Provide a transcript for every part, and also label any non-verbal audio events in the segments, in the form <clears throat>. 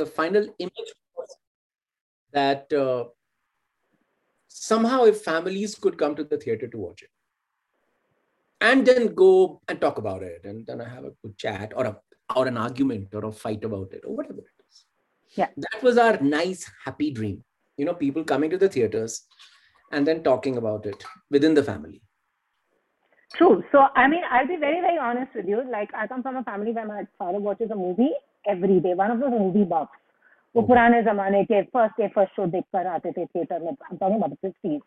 the final image was that uh, somehow if families could come to the theater to watch it and then go and talk about it and then I have a good chat or a or an argument or a fight about it or whatever it is. Yeah. That was our nice, happy dream. You know, people coming to the theaters and then talking about it within the family. True. So, I mean, I'll be very, very honest with you. Like, I come from a family where my father watches a movie every day. One of those movie buffs. वो पुराने जमाने के first day first show देख कर आते थे theatre में I'm talking about the 50s.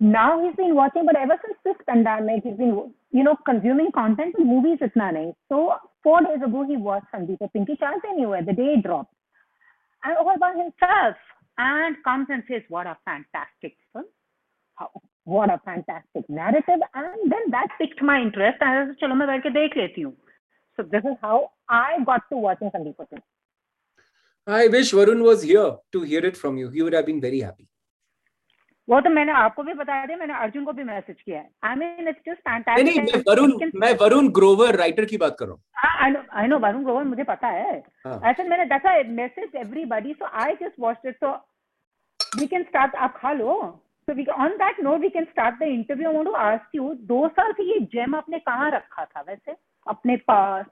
Now he's been watching, but ever since this pandemic, he's been, you know, consuming content and movies itna nahi. So four days ago, he watched Sandeep Pinky Chance anywhere, the day it dropped. And all by himself. And comes and says, what a fantastic film. How, what a fantastic narrative. And then that piqued my interest. I said, chalo, main बैठ के देख लेती हूँ. So this is how I got to watching Sandeep Patel. I wish Varun was here to hear it from you. He would have been very happy. वो तो मैंने आपको भी बता दिया मैंने अर्जुन को भी मैसेज किया है। I mean it's just fantastic नहीं मैं वरुण मैं वरुण ग्रोवर राइटर की बात कर रहा हूँ। आई नो वरुण ग्रोवर मुझे पता है। हाँ। ऐसे मैंने that's a message everybody so I just watched it so we can start आप खा लो। So we on that note we can start the interview I want to ask you 2 साल से ये जेम आपने कहाँ रखा था वैसे? अपने पास।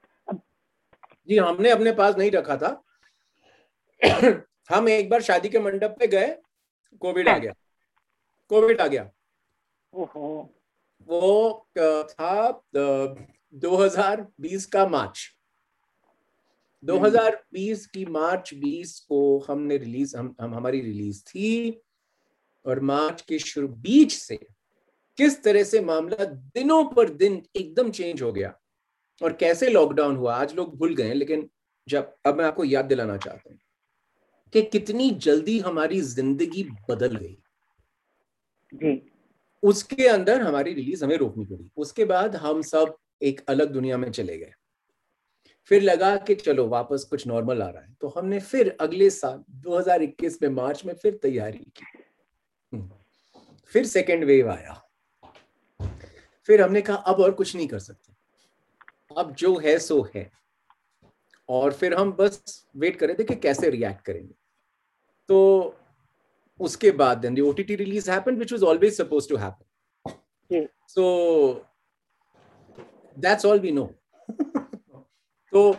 जी हमने अपने पास नहीं रखा था। हम एक बार शादी के मंडप पे गए कोविड आ गया। कोविड आ गया। ओहो। वो था 2020 का मार्च। 2020 की मार्च 20 को हमने रिलीज़ हम, हम हमारी रिलीज़ थी और मार्च के शुरू बीच से किस तरह से मामला दिनों पर दिन एकदम चेंज हो गया। और कैसे लॉकडाउन हुआ? आज लोग भूल गए लेकिन जब अब मैं आपको याद दिलाना चाहता हूँ कि कितनी जल्दी हमारी ज़िंदगी बदल गई। जी। उसके अंदर हमारी रिलीज़ हमें रोकनी पड़ी। उसके बाद हम सब एक अलग दुनिया में चले गए। फिर लगा कि चलो वापस कुछ नॉर्मल आ रहा है। तो हमने फिर अगले साल 2021 में मार्च में फिर तैयारी की। हम्म। फिर सेकेंड वेव आया। फिर हमने कहा अब और कुछ नहीं कर सकते। अब जो है सो है। और फिर हम बस वेट कर रहे थे कि कैसे रिएक्ट करेंगे। तो उसके बाद the OTT release happened which was always supposed to happen yeah. so that's all we know <laughs> तो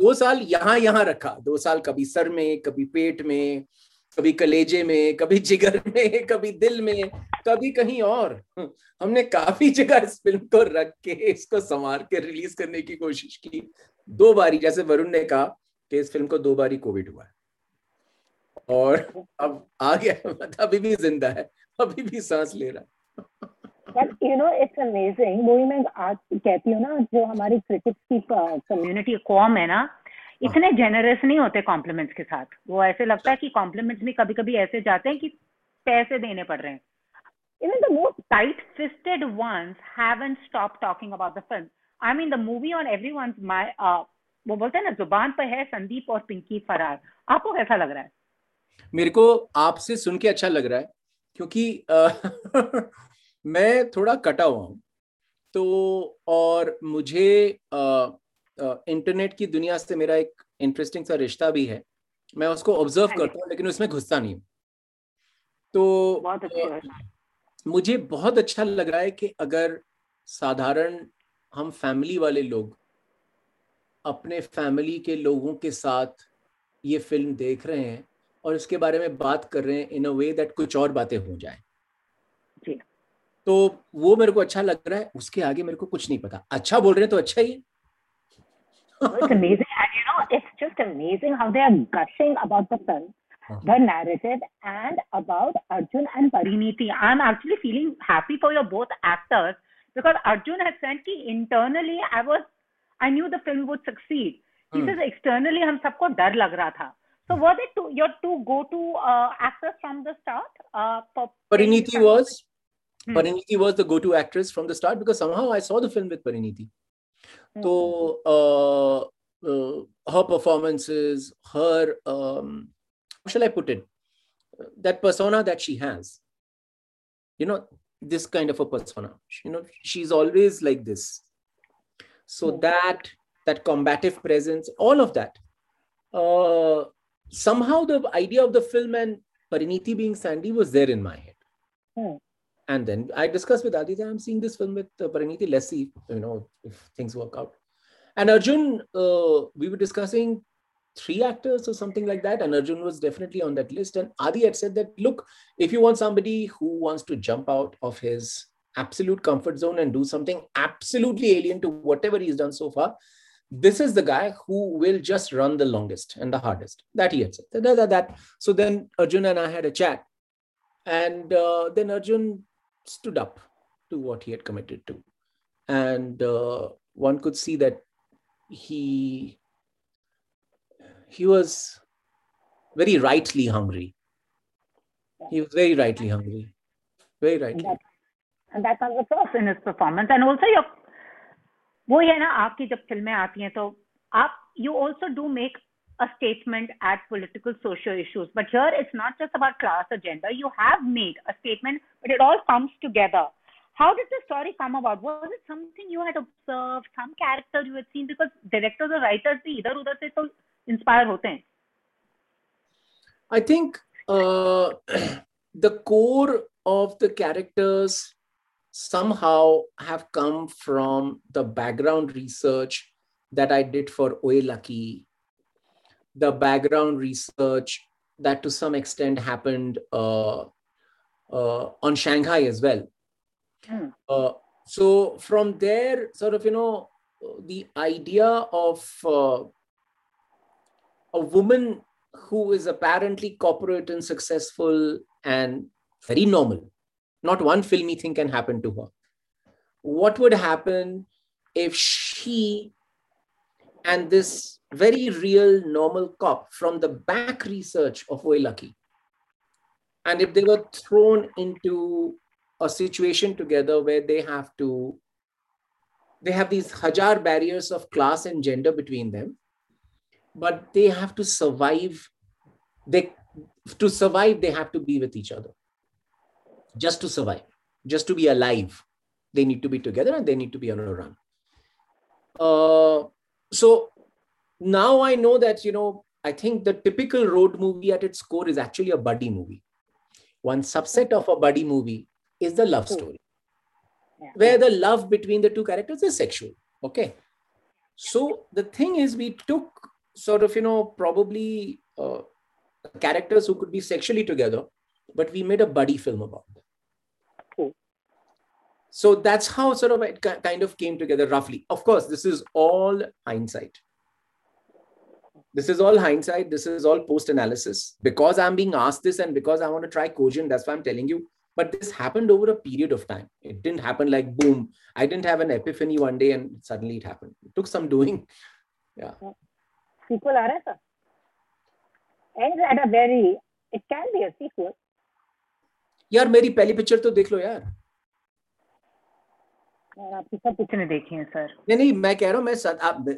दो साल यहाँ यहाँ रखा। दो साल कभी सर में कभी पेट में कभी कलेजे में कभी जिगर में <laughs> कभी दिल में। कभी कहीं और। हमने काफ़ी जगह इस फ़िल्म को रख के, इसको संवार के रिलीज़ करने की कोशिश की। दो बारी, जैसे वरुण ने कहा कि इस फ़िल्म को दो बारी कोविड हुआ है। और अब आ गया मतलब अभी भी ज़िंदा है, अभी भी सांस ले रहा है। But you know it's amazing वही मैं आज कहती हूँ ना, जो हमारी क्रिकेट की कम्युनिटी कॉम है ना, इतने जेनरस नहीं होते कॉम्प्लीमेंट्स के साथ। वो ऐसे लगता है कि कॉम्प्लीमेंट्स भी कभी कभी ऐसे जाते हैं कि पैसे देने पड़ रहे हैं। Even the most tight-fisted ones haven't stopped talking about the film. I mean, the movie on everyone's my uh, वो बोलते हैं ना ज़ुबान पर है संदीप और पिंकी फरार। आपको कैसा लग रहा है? मेरे को आपसे सुन के अच्छा लग रहा है क्योंकि आ, <laughs> मैं थोड़ा कटा हुआ हूँ। तो और मुझे आ, आ, इंटरनेट की दुनिया से मेरा एक इंटरेस्टिंग सा रिश्ता भी है। मैं उसको ऑब्ज़र्व हाँ करता हूँ लेकिन उसमें घुसता नहीं हूँ। तो बहुत अच्छा मुझे बहुत अच्छा लग रहा है कि अगर साधारण हम फैमिली वाले लोग अपने फैमिली के लोगों के साथ ये फ़िल्म देख रहे हैं और इसके बारे में बात कर रहे हैं इन अ वे दैट कुछ और बातें हो जाए। तो वो मेरे को अच्छा लग रहा है उसके आगे मेरे को कुछ नहीं पता। अच्छा बोल रहे हैं तो अच्छा ही है। It's amazing and you know it's just amazing how they are gushing about the film. the narrative and about Arjun and Pariniti. I'm actually feeling happy for your both actors because Arjun has said कि internally I was I knew the film would succeed. He hmm. says externally हम सबको डर लग रहा था. So were they two, your two go-to uh, actors from the start? Uh, Pariniti was hmm. Pariniti was the go-to actress from the start because somehow I saw the film with Pariniti. Hmm. So uh, uh, her performances, her um, how shall I put it? That persona that she has, you know, this kind of a persona. You know, she's always like this. So hmm. that that combative presence, all of that. Uh, somehow the idea of the film and Pariniti being Sandy was there in my head. Hmm. And then I discussed with Aditya, I'm seeing this film with uh, Pariniti. Let's see, you know, if things work out. And Arjun, uh, we were discussing three actors or something like that. And Arjun was definitely on that list. And Adi had said that, look, if you want somebody who wants to jump out of his absolute comfort zone and do something absolutely alien to whatever he's done so far, this is the guy who will just run the longest and the hardest. That he had said. That, that, that. So then Arjun and I had a chat. And uh, then Arjun stood up to what he had committed to. And uh, one could see that he he was very rightly hungry. He was very rightly hungry. Very rightly. And that, and that comes across in his performance. And also your वो है ना आपकी जब फिल्में आती हैं तो आप you also do make a statement at political social issues but here it's not just about class or gender you have made a statement but it all comes together how did the story come about was it something you had observed some character you had seen because directors or writers भी इधर उधर से तो inspire होते हैं I think uh, the core of the characters somehow have come from the background research that I did for Oe Lucky, the background research that to some extent happened uh, uh, on Shanghai as well. Mm. Uh, so from there, sort of, you know, the idea of uh, a woman who is apparently corporate and successful and very normal not one filmy thing can happen to her. What would happen if she and this very real normal cop from the back research of Lucky, and if they were thrown into a situation together where they have to, they have these hajar barriers of class and gender between them, but they have to survive. They to survive, they have to be with each other just to survive, just to be alive. They need to be together and they need to be on a run. Uh, so now I know that, you know, I think the typical road movie at its core is actually a buddy movie. One subset of a buddy movie is the love story, yeah. where the love between the two characters is sexual. Okay. So the thing is, we took sort of, you know, probably uh, characters who could be sexually together, but we made a buddy film about them. So that's how sort of it kind of came together roughly. Of course this is all hindsight. This is all hindsight. This is all post analysis because i'm being asked this and because i want to try cogent that's why i'm telling you. But this happened over a period of time. It didn't happen like boom i didn't have an epiphany one day and suddenly it happened. It took some doing. Yeah sequel aa raha ends at a very it can be a sequel. यार मेरी पहली picture तो देख लो यार। आपकी सब picture देखे हैं सर। नहीं नहीं मैं कह रहा हूँ मैं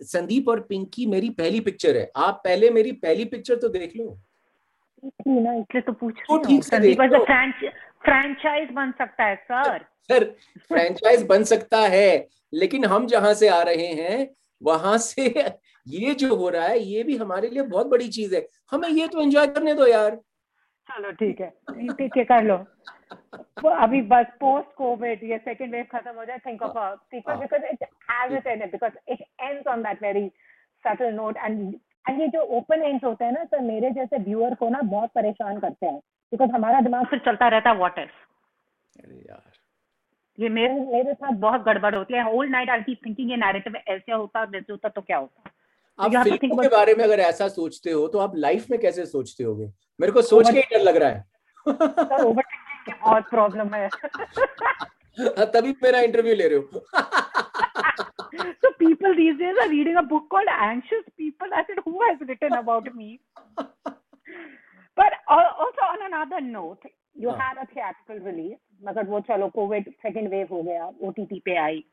संदीप और पिंकी मेरी पहली पिक्चर है। आप पहले मेरी पहली पिक्चर तो देख लो। ना इसलिए तो पूछ तो ठीक से संदीप फ्रैंचाइज बन सकता है सर। सर फ्रैंचाइज बन सकता है लेकिन हम जहाँ से आ रहे हैं वहाँ से ये जो हो रहा है ये भी हमारे लिए बहुत बड़ी चीज़ है। हमें ये तो एंजॉय करने दो यार। चलो ठीक है। ठीक है कर लो। वो अभी बस पोस्ट कोविड ये सेकंड वेव खत्म हो जाए think of sequel because it has it in it because it ends on that very subtle note and and ये जो ओपन एंड्स होते हैं ना सर मेरे जैसे व्यूअर को ना बहुत परेशान करते हैं बिकॉज़ हमारा दिमाग फिर चलता रहता है व्हाट इफ़ यार। ये मेरे मेरे साथ बहुत गड़बड़ होती है। Whole night I keep thinking ये नैरेटिव ऐसे होता जैसे होता तो क्या होता? आप फ़िल्मों के बारे में अगर ऐसा सोचते हो तो आप लाइफ में कैसे सोचते होगे? मेरे को सोच के ही डर लग रहा है। सर ओवर बहुत प्रॉब्लम है। तभी मेरा इंटरव्यू ले रहे हो। So people these days are reading a book called anxious people. I said who has written about me? But also on another note you हाँ. had a theatrical release. मगर वो चलो कोविड सेकेंड वेव हो गया OTT पे आई।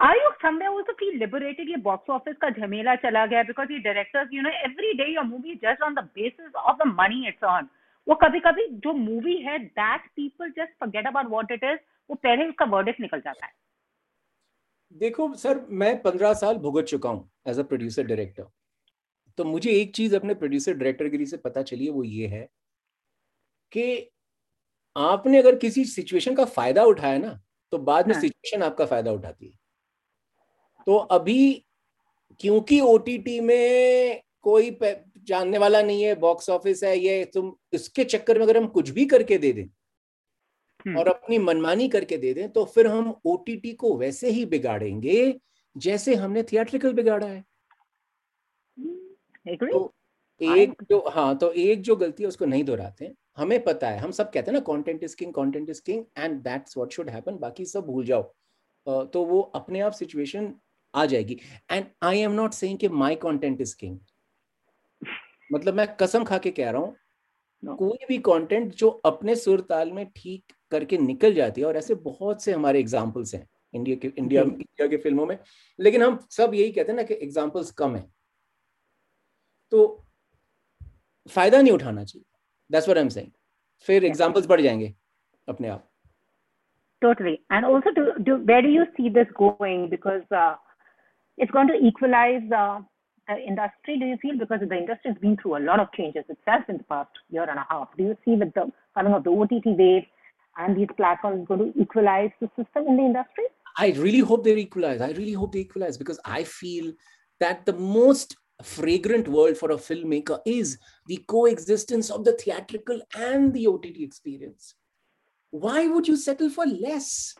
Are you somewhere also feel liberated ये box office का झमेला चला गया बिकॉज़ ये directors you know every day your movie just on the basis of the money it's on वो कभी कभी जो मूवी है that people just forget about what it is वो पहले उसका वर्डिक्ट निकल जाता है। देखो, सर, मैं पंद्रह साल भुगत चुका हूँ एज अ प्रोड्यूसर डायरेक्टर तो मुझे एक चीज़ अपने प्रोड्यूसर डायरेक्टर गिरी से पता चली है, वो ये है कि आपने अगर किसी सिचुएशन का फ़ायदा उठाया ना तो बाद में सिचुएशन हाँ। आपका फ़ायदा उठाती है तो अभी क्योंकि ओटीटी में कोई जानने वाला नहीं है बॉक्स ऑफ़िस है ये तुम इसके चक्कर में अगर हम कुछ भी करके दे दें हम्म। और अपनी मनमानी करके दे दें तो फिर हम ओटीटी को वैसे ही बिगाड़ेंगे जैसे हमने थिएट्रिकल बिगाड़ा है हम्म, तो एक जो हाँ तो एक जो गलती है उसको नहीं दोहराते हमें पता है हम सब कहते हैं ना content is king content is king and that's what should happen बाकी सब भूल जाओ। तो वो अपने आप सिचुएशन आ जाएगी। And I am not saying कि माय कंटेंट इज़ किंग मतलब मैं कसम खा के कह रहा हूँ no. कोई भी कंटेंट जो अपने सुर ताल में ठीक करके निकल जाती है और ऐसे बहुत से हमारे एग्जाम्पल्स हैं इंडिया के इंडिया इंडिया के फ़िल्मों में। लेकिन हम सब यही कहते हैं ना कि एग्जाम्पल्स कम है। तो फ़ायदा नहीं उठाना चाहिए that's what I am saying फिर एग्जांपल्स बढ़ जाएँगे अपने आप totally and also to, to where do you see this going because uh, it's going to equalize uh, the industry do you feel because the industry has been through a lot of changes itself in the past year and a half do you see with the coming of the ott wave and these platforms going to equalize the system in the industry i really hope they equalize i really hope they equalize because i feel that the most fragrant world for a filmmaker is the coexistence of the theatrical and the OTT experience. Why would you settle for less?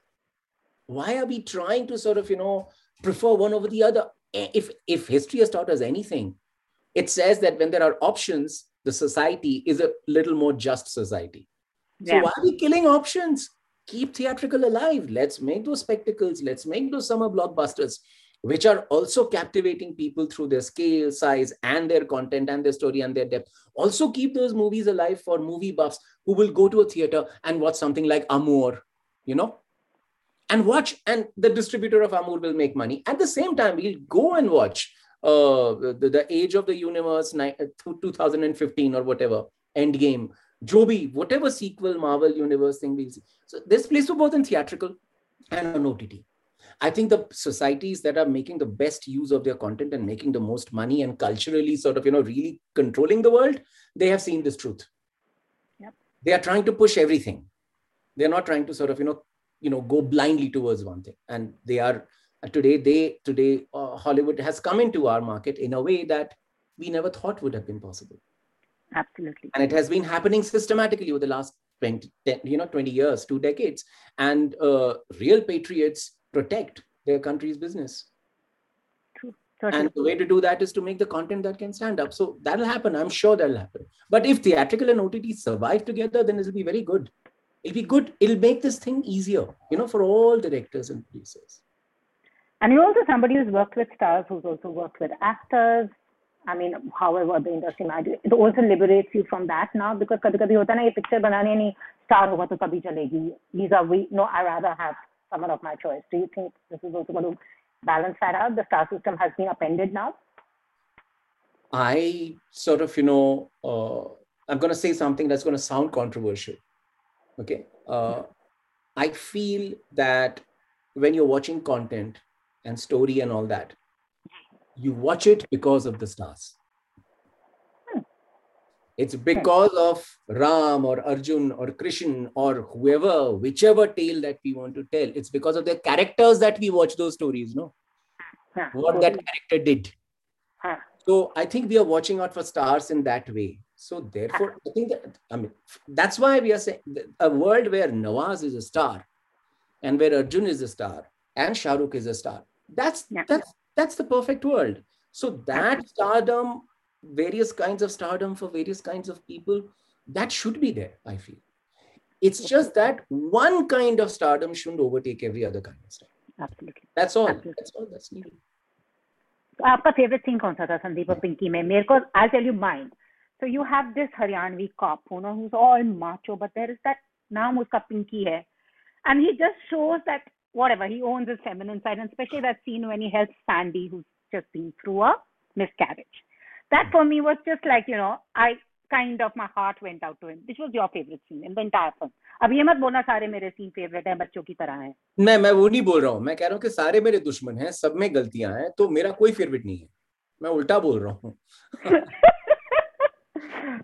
Why are we trying to sort of, you know, prefer one over the other? If, if history has taught us anything, it says that when there are options, the society is a little more just society. So why are we killing options? Keep theatrical alive. Let's make those spectacles. Let's make those summer blockbusters which are also captivating people through their scale, size, and their content and their story and their depth. Also keep those movies alive for movie buffs who will go to a theater and watch something like Amour, you know, and watch, and the distributor of Amour will make money. At the same time, we'll go and watch uh, the, the Age of the Universe 2015 or whatever, Endgame, Joby, whatever sequel, Marvel Universe thing we'll see. So this plays for both in theatrical and on OTT. I think the societies that are making the best use of their content and making the most money and culturally sort of, you know, really controlling the world, they have seen this truth. Yep. They are trying to push everything. They're not trying to sort of, you know, you know, go blindly towards one thing. And they are today, they today uh, Hollywood has come into our market in a way that we never thought would have been possible. Absolutely. And it has been happening systematically over the last 20, 10, you know, 20 years, two decades. And uh, real patriots protect their country's business. True. And the way to do that is to make the content that can stand up. So that'll happen. I'm sure that'll happen. But if theatrical and OTT survive together, then it'll be very good. It'll be good. It'll make this thing easier, you know, for all directors and producers. And you're also somebody who's worked with stars, who's also worked with actors. I mean, however the industry might it also liberates you from that now because कभी कभी होता है ना ये picture बनाने नहीं star होगा तो तभी चलेगी these are we no I rather have someone of my choice. Do you think this is also going to balance that out? The star system has been appended now. I sort of, you know, uh, I'm going to say something that's going to sound controversial. Okay. Uh, I feel that when you're watching content and story and all that, you watch it because of the stars. It's because of Ram or Arjun or Krishna or whoever, whichever tale that we want to tell. It's because of the characters that we watch those stories, no? What that character did. So I think we are watching out for stars in that way. So therefore, I think that I mean that's why we are saying a world where Nawaz is a star, and where Arjun is a star, and Shahrukh is a star. That's yeah. that's that's the perfect world. So that stardom various kinds of stardom for various kinds of people that should be there i feel it's just that one kind of stardom shouldn't overtake every other kind of stardom absolutely that's all absolutely. that's all that's needed आपका favourite scene कौन सा था संदीप और पिंकी में मेरे को I tell you mind so you have this Haryanvi cop, you know, who's all macho, but there is that naam uska Pinky hai. And he just shows that whatever, he owns his feminine side, and especially that scene when he helps Sandy, who's just been through a miscarriage. That for me was just like you know i kind of my heart went out to him. Which was your favorite scene in the entire film. अब ये मत बोलना सारे मेरे scene favourite है बच्चों की तरह है। मैं मैं वो नहीं बोल रहा हूँ। मैं कह रहा हूँ कि सारे मेरे दुश्मन हैं सब में गलतियाँ हैं तो मेरा कोई फेवरेट नहीं है। मैं उल्टा बोल रहा हूँ। <laughs>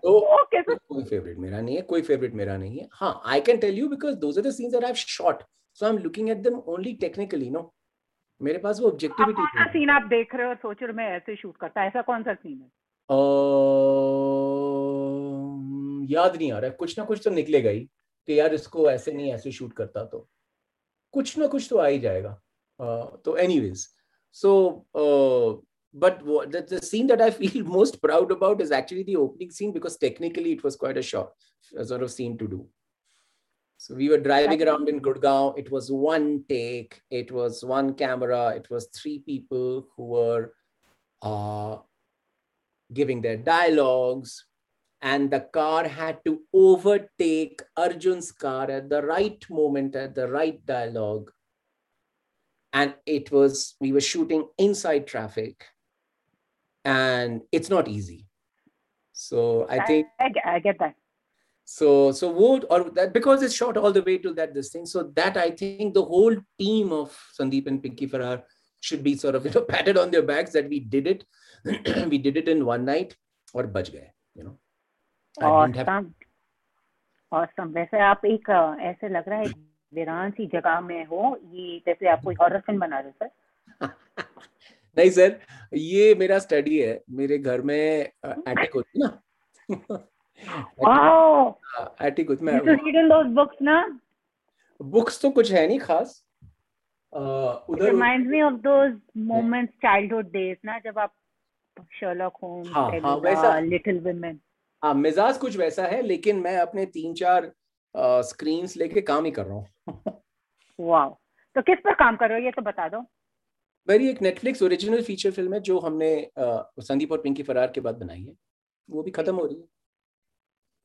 तो Okay, so कोई फेवरेट मेरा नहीं है कोई फेवरेट मेरा नहीं है। हाँ I can tell you because those are the scenes that I have shot so I am looking at them only technically no मेरे पास वो ऑब्जेक्टिविटी कौन सीन आप देख रहे हो? सोच रहे मैं ऐसे शूट करता ऐसा कौन सा सीन है? ओ, याद नहीं आ रहा कुछ ना कुछ तो निकलेगा ही कि यार इसको ऐसे नहीं ऐसे शूट करता तो। कुछ ना कुछ तो आ ही जाएगा। uh, तो anyways so but the scene that I feel most proud about is actually the opening scene because technically it was quite a short sort of scene to do So we were driving around in Gurgaon. It was one take. It was one camera. It was three people who were uh, giving their dialogues, and the car had to overtake Arjun's car at the right moment, at the right dialogue. And it was we were shooting inside traffic and it's not easy so i think I, I get that so so would or that because it's shot all the way to that this thing so that i think the whole team of sandeep and pinky farhar should be sort of you know <laughs> patted on their backs that we did it <clears throat> we did it in one night or baj gaye you know I didn't have awesome awesome वैसे आप एक अ, ऐसे लग रहा है एक वीरान सी जगह में हो ये जैसे आप कोई हॉरर फिल्म बना रहे हो सर <laughs> नहीं सर ये मेरा स्टडी है मेरे घर में एटिक होती है ना <laughs> वाओ मैं ना बुक्स तो कुछ है नहीं खास। It उधर reminds me of those moments childhood days ना जब आप Sherlock Holmes हाँ, हाँ, वैसा। Little Women हाँ मिजाज कुछ वैसा है लेकिन मैं अपने तीन चार स्क्रीन लेके काम ही कर रहा हूँ। वाओ तो किस पर काम कर रहे हो ये तो बता दो। मेरी एक नेटफ्लिक्स ओरिजिनल फीचर फ़िल्म है जो हमने संदीप और पिंकी फरार के बाद बनाई है। वो भी खत्म हो रही है।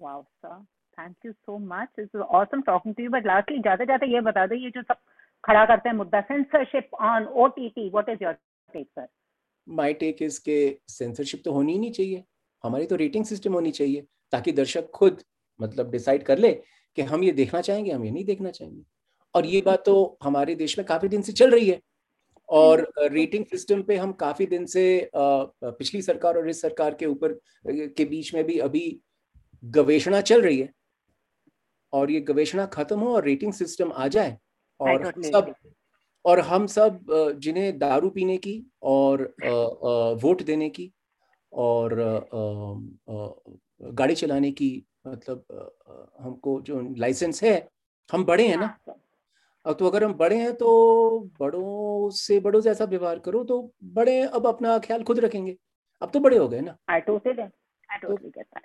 Wow sir thank you so much it's awesome talking to you but lastly जाते जाते ये बता दो, ये जो सब खड़ा करते हैं मुद्दा censorship on OTT what is your take sir my take is के सेंसरशिप तो होनी ही नहीं चाहिए। हमारी तो रेटिंग सिस्टम होनी चाहिए, ताकि दर्शक खुद मतलब डिसाइड कर ले कि हम ये देखना चाहेंगे, हम ये नहीं देखना चाहेंगे। और ये बात तो हमारे देश में काफ़ी दिन से चल रही है। और रेटिंग सिस्टम पे हम काफ़ी दिन से पिछली सरकार और इस सरकार के ऊपर, के बीच में भी अभी गवेषणा चल रही है और ये गवेषणा खत्म हो और रेटिंग सिस्टम आ जाए और सब और हम सब जिन्हें दारू पीने की और वोट देने की और गाड़ी चलाने की मतलब हमको जो लाइसेंस है हम बड़े हैं ना। हाँ, अब तो अगर हम बड़े हैं तो बड़ों से बड़ों से ऐसा व्यवहार करो तो बड़े अब अपना ख्याल खुद रखेंगे। अब तो बड़े हो गए ना। I totally I totally get that.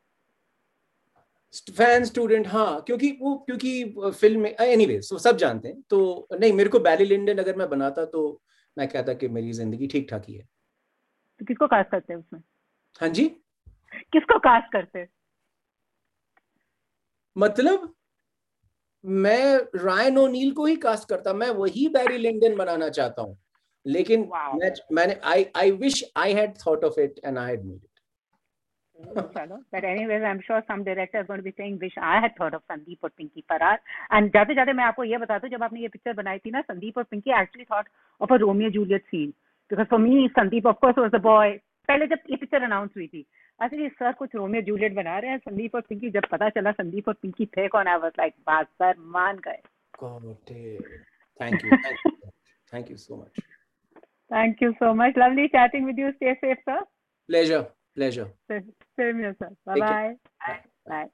Fan student हाँ क्योंकि वो क्योंकि फ़िल्म में एनीवे so सब जानते हैं तो नहीं मेरे को बैरी लिंडन अगर मैं बनाता तो मैं कहता कि मेरी ज़िंदगी ठीक ठाक ही है। तो किसको कास्ट करते हैं उसमें? हाँ जी? किसको कास्ट करते हैं? मतलब मैं रायन ओनील को ही कास्ट करता मैं वही बैरी लिंडन बनाना चाहता हूँ लेकिन Wow. मैं मैंने I I wish I had thought of it and I had made चलो but anyways I'm sure some director is going to be saying wish I had thought of Sandeep और पिंकी फरार and जाते जाते मैं आपको ये बता दूँ जब आपने ये पिक्चर बनाई थी ना संदीप और Pinky actually thought of a Romeo Juliet scene. Because for me Sandeep of course was the boy. पहले जब ये पिक्चर अनाउंस हुई थी ये सर कुछ रोमियो जूलियट बना रहे हैं संदीप और पिंकी जब पता चला संदीप और पिंकी थे कौन आई वाज लाइक बात सर मान गए. Thank you thank you so much thank you so much lovely chatting with you stay safe sir pleasure Pleasure. Same yourself. Bye-bye. Bye. Bye.